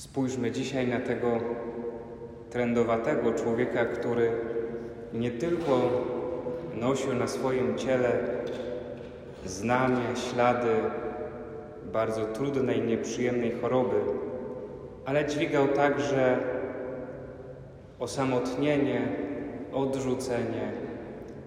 Spójrzmy dzisiaj na tego trendowatego człowieka, który nie tylko nosił na swoim ciele znamie, ślady bardzo trudnej, nieprzyjemnej choroby, ale dźwigał także osamotnienie, odrzucenie,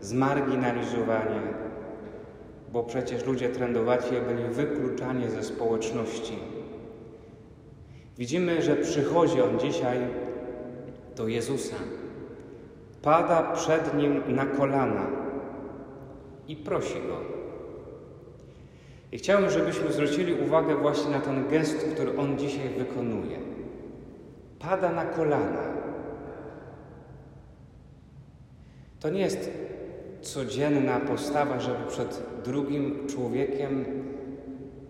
zmarginalizowanie, bo przecież ludzie trendowaci byli wykluczani ze społeczności. Widzimy, że przychodzi on dzisiaj do Jezusa, pada przed nim na kolana i prosi go. I chciałbym, żebyśmy zwrócili uwagę właśnie na ten gest, który on dzisiaj wykonuje. Pada na kolana. To nie jest codzienna postawa, żeby przed drugim człowiekiem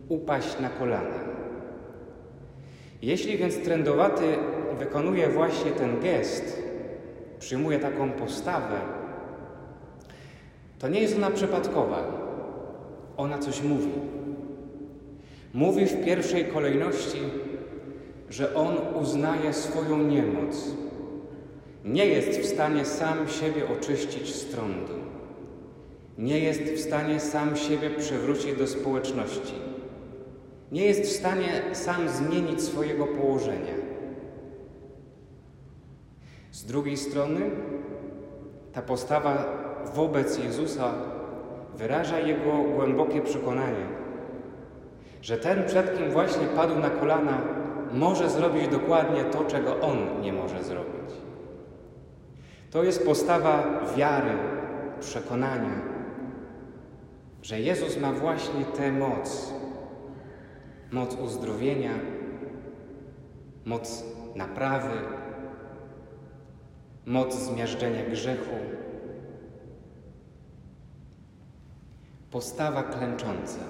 upaść na kolana. Jeśli więc trendowaty wykonuje właśnie ten gest, przyjmuje taką postawę, to nie jest ona przypadkowa. Ona coś mówi. Mówi w pierwszej kolejności, że on uznaje swoją niemoc. Nie jest w stanie sam siebie oczyścić z trądu. Nie jest w stanie sam siebie przywrócić do społeczności. Nie jest w stanie sam zmienić swojego położenia. Z drugiej strony, ta postawa wobec Jezusa wyraża jego głębokie przekonanie, że ten, przed kim właśnie padł na kolana, może zrobić dokładnie to, czego on nie może zrobić. To jest postawa wiary, przekonania, że Jezus ma właśnie tę moc, moc uzdrowienia, moc naprawy, moc zmiażdżenia grzechu. Postawa klęcząca.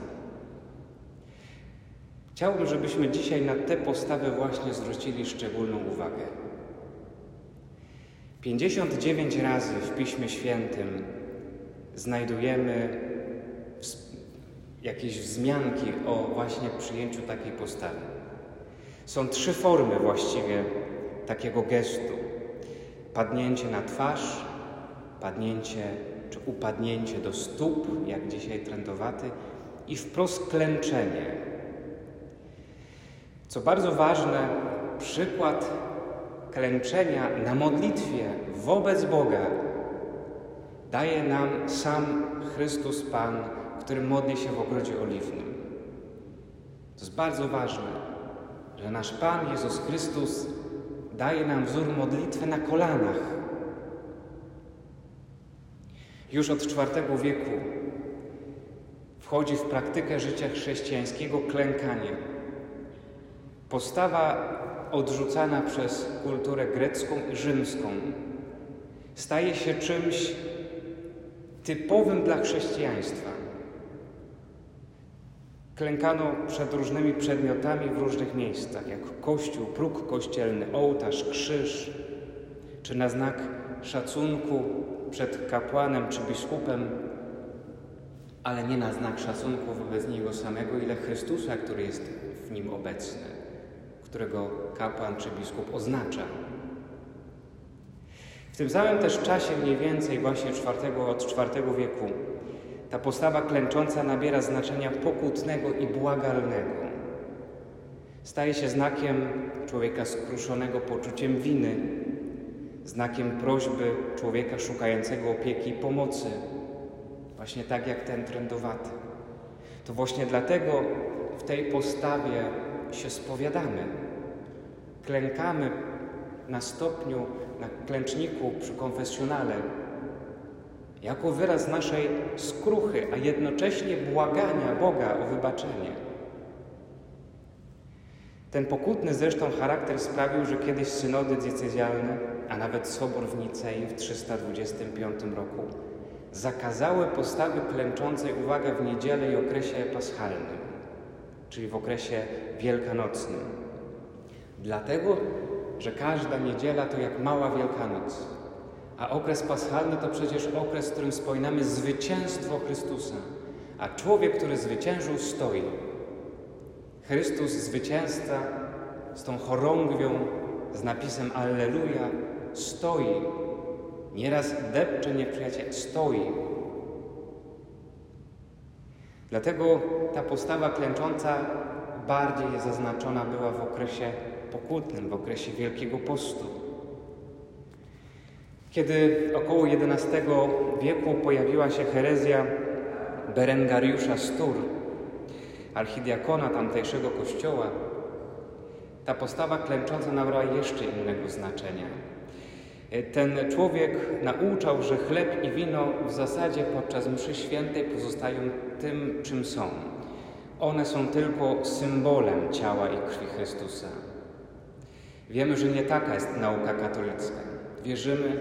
Chciałbym, żebyśmy dzisiaj na tę postawę właśnie zwrócili szczególną uwagę. 59 razy w Piśmie Świętym znajdujemy jakieś wzmianki o właśnie przyjęciu takiej postawy. Są trzy formy właściwie takiego gestu: padnięcie na twarz, padnięcie czy upadnięcie do stóp, jak dzisiaj trendowaty, i wprost klęczenie. Co bardzo ważne, przykład klęczenia na modlitwie wobec Boga daje nam sam Chrystus Pan, który modli się w ogrodzie oliwnym. To jest bardzo ważne, że nasz Pan Jezus Chrystus daje nam wzór modlitwy na kolanach. Już od IV wieku wchodzi w praktykę życia chrześcijańskiego klękanie. Postawa odrzucana przez kulturę grecką i rzymską staje się czymś typowym dla chrześcijaństwa. Klękano przed różnymi przedmiotami w różnych miejscach, jak kościół, próg kościelny, ołtarz, krzyż, czy na znak szacunku przed kapłanem czy biskupem, ale nie na znak szacunku wobec niego samego, ile Chrystusa, który jest w nim obecny, którego kapłan czy biskup oznacza. W tym samym też czasie, mniej więcej właśnie czwartego, od IV wieku, ta postawa klęcząca nabiera znaczenia pokutnego i błagalnego. Staje się znakiem człowieka skruszonego poczuciem winy, znakiem prośby człowieka szukającego opieki i pomocy, właśnie tak jak ten trendowaty. To właśnie dlatego w tej postawie się spowiadamy. Klękamy na stopniu, na klęczniku przy konfesjonale, jako wyraz naszej skruchy, a jednocześnie błagania Boga o wybaczenie. Ten pokutny zresztą charakter sprawił, że kiedyś synody diecezjalne, a nawet sobor w Nicei w 325 roku zakazały postawy klęczącej, uwaga, w niedzielę i okresie paschalnym, czyli w okresie wielkanocnym. Dlatego, że każda niedziela to jak mała Wielkanoc, a okres paschalny to przecież okres, w którym wspominamy zwycięstwo Chrystusa, a człowiek, który zwyciężył, stoi. Chrystus, zwycięzca, z tą chorągwią, z napisem Alleluja, stoi. Nieraz depcze nieprzyjaciel, stoi. Dlatego ta postawa klęcząca bardziej zaznaczona była w okresie pokutnym, w okresie Wielkiego Postu. Kiedy około XI wieku pojawiła się herezja Berengariusza Stur, archidiakona tamtejszego kościoła, ta postawa klęcząca nabrała jeszcze innego znaczenia. Ten człowiek nauczał, że chleb i wino w zasadzie podczas mszy świętej pozostają tym, czym są. One są tylko symbolem ciała i krwi Chrystusa. Wiemy, że nie taka jest nauka katolicka. Wierzymy,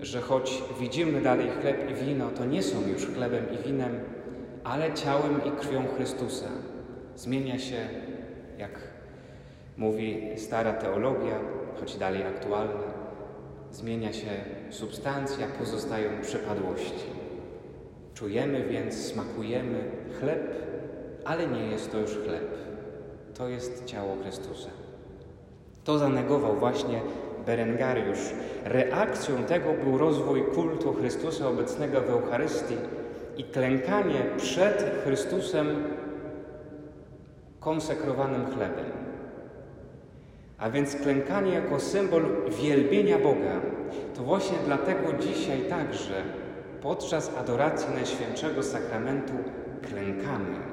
że choć widzimy dalej chleb i wino, to nie są już chlebem i winem, ale ciałem i krwią Chrystusa. Zmienia się, jak mówi stara teologia, choć dalej aktualna, zmienia się substancja, pozostają przypadłości. Czujemy więc, smakujemy chleb, ale nie jest to już chleb. To jest ciało Chrystusa. To zanegował właśnie Berengariusz. Reakcją tego był rozwój kultu Chrystusa obecnego w Eucharystii i klękanie przed Chrystusem konsekrowanym chlebem. A więc klękanie jako symbol wielbienia Boga. To właśnie dlatego dzisiaj także podczas adoracji Najświętszego Sakramentu klękamy.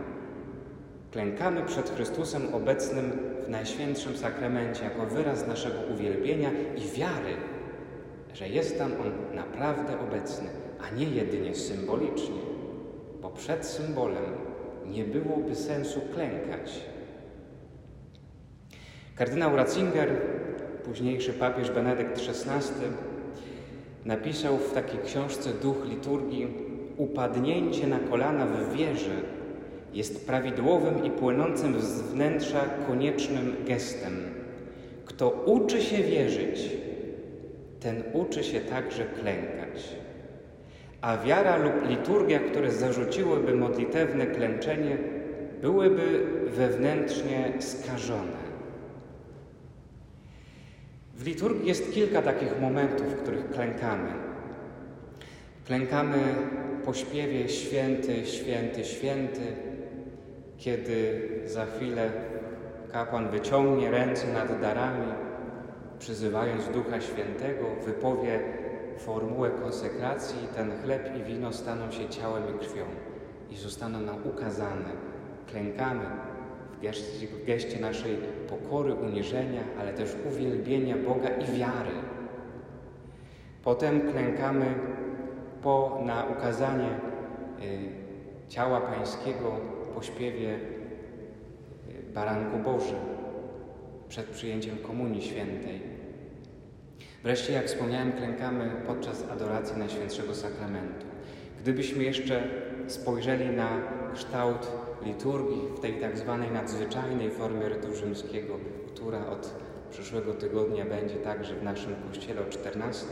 Klękamy przed Chrystusem obecnym w Najświętszym Sakramencie jako wyraz naszego uwielbienia i wiary, że jest tam On naprawdę obecny, a nie jedynie symbolicznie, bo przed symbolem nie byłoby sensu klękać. Kardynał Ratzinger, późniejszy papież Benedykt XVI, napisał w takiej książce Duch liturgii: Upadnięcie na kolana w wierze jest prawidłowym i płynącym z wnętrza koniecznym gestem. Kto uczy się wierzyć, ten uczy się także klękać. A wiara lub liturgia, które zarzuciłyby modlitewne klęczenie, byłyby wewnętrznie skażone. W liturgii jest kilka takich momentów, w których klękamy. Klękamy po śpiewie Święty, Święty, Święty, kiedy za chwilę kapłan wyciągnie ręce nad darami, przyzywając Ducha Świętego, wypowie formułę konsekracji, ten chleb i wino staną się ciałem i krwią i zostaną nam ukazane. Klękamy w geście, w geście naszej pokory, uniżenia, ale też uwielbienia Boga i wiary. Potem klękamy po, na ukazanie y, ciała Pańskiego po śpiewie y, Baranku Boży przed przyjęciem Komunii Świętej. Wreszcie, jak wspomniałem, klękamy podczas adoracji Najświętszego Sakramentu. Gdybyśmy jeszcze spojrzeli na kształt liturgii w tej tak zwanej nadzwyczajnej formie rytu rzymskiego, która od przyszłego tygodnia będzie także w naszym kościele o 14,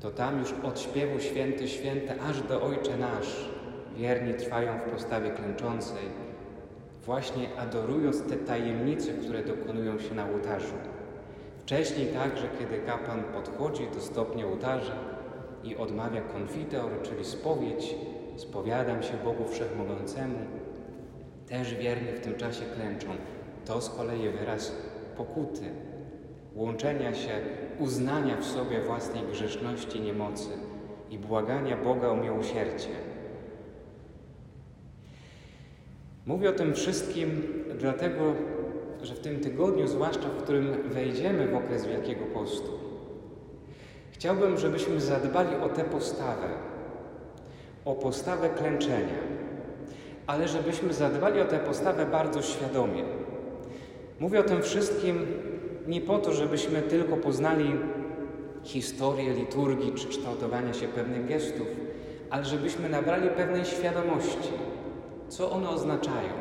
to tam już od śpiewu Święty, Święty aż do Ojcze Nasz Wierni trwają w postawie klęczącej, właśnie adorując te tajemnice, które dokonują się na ołtarzu. Wcześniej także, kiedy kapłan podchodzi do stopnia ołtarza i odmawia konfiteor, czyli spowiedź, spowiadam się Bogu Wszechmogącemu, też wierni w tym czasie klęczą. To z kolei wyraz pokuty, łączenia się, uznania w sobie własnej grzeszności, niemocy i błagania Boga o miłosierdzie. Mówię o tym wszystkim dlatego, że w tym tygodniu, zwłaszcza w którym wejdziemy w okres Wielkiego Postu, chciałbym, żebyśmy zadbali o tę postawę, o postawę klęczenia, ale żebyśmy zadbali o tę postawę bardzo świadomie. Mówię o tym wszystkim nie po to, żebyśmy tylko poznali historię liturgii czy kształtowania się pewnych gestów, ale żebyśmy nabrali pewnej świadomości co one oznaczają?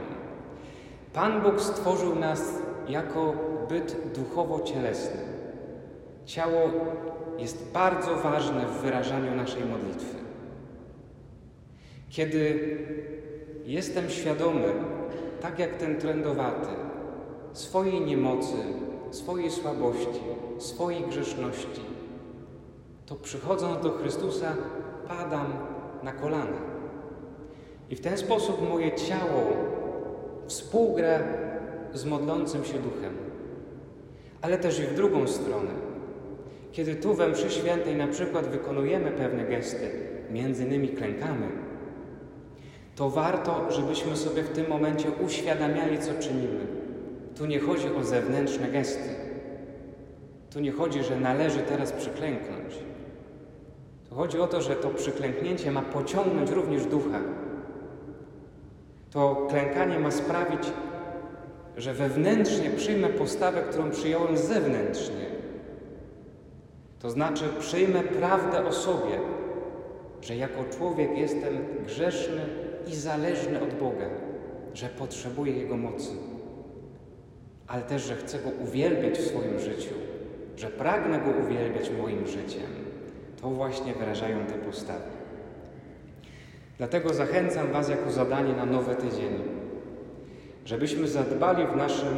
Pan Bóg stworzył nas jako byt duchowo-cielesny. Ciało jest bardzo ważne w wyrażaniu naszej modlitwy. Kiedy jestem świadomy, tak jak ten trendowaty, swojej niemocy, swojej słabości, swojej grzeszności, to przychodząc do Chrystusa, padam na kolana. I w ten sposób moje ciało współgra z modlącym się duchem. Ale też i w drugą stronę. Kiedy tu we mszy świętej na przykład wykonujemy pewne gesty, między innymi klękamy, to warto, żebyśmy sobie w tym momencie uświadamiali, co czynimy. Tu nie chodzi o zewnętrzne gesty. Tu nie chodzi, że należy teraz przyklęknąć. Tu chodzi o to, że to przyklęknięcie ma pociągnąć również ducha. To klękanie ma sprawić, że wewnętrznie przyjmę postawę, którą przyjąłem zewnętrznie. To znaczy przyjmę prawdę o sobie, że jako człowiek jestem grzeszny i zależny od Boga, że potrzebuję Jego mocy, ale też, że chcę Go uwielbiać w swoim życiu, że pragnę Go uwielbiać moim życiem. To właśnie wyrażają te postawy. Dlatego zachęcam Was jako zadanie na nowy tydzień, żebyśmy zadbali w naszym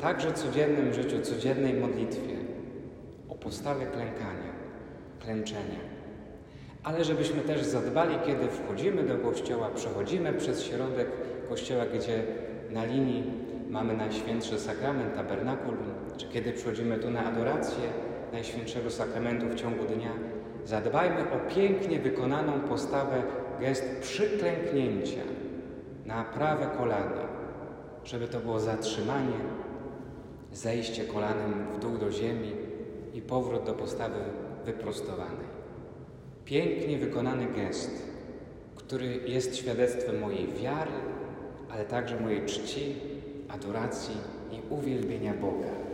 także codziennym życiu, codziennej modlitwie o postawę klękania, klęczenia. Ale żebyśmy też zadbali, kiedy wchodzimy do kościoła, przechodzimy przez środek kościoła, gdzie na linii mamy Najświętszy Sakrament, tabernakulum, czy kiedy przychodzimy tu na adorację Najświętszego Sakramentu w ciągu dnia, zadbajmy o pięknie wykonaną postawę, gest przyklęknięcia na prawe kolano, żeby to było zatrzymanie, zejście kolanem w dół do ziemi i powrót do postawy wyprostowanej. Pięknie wykonany gest, który jest świadectwem mojej wiary, ale także mojej czci, adoracji i uwielbienia Boga.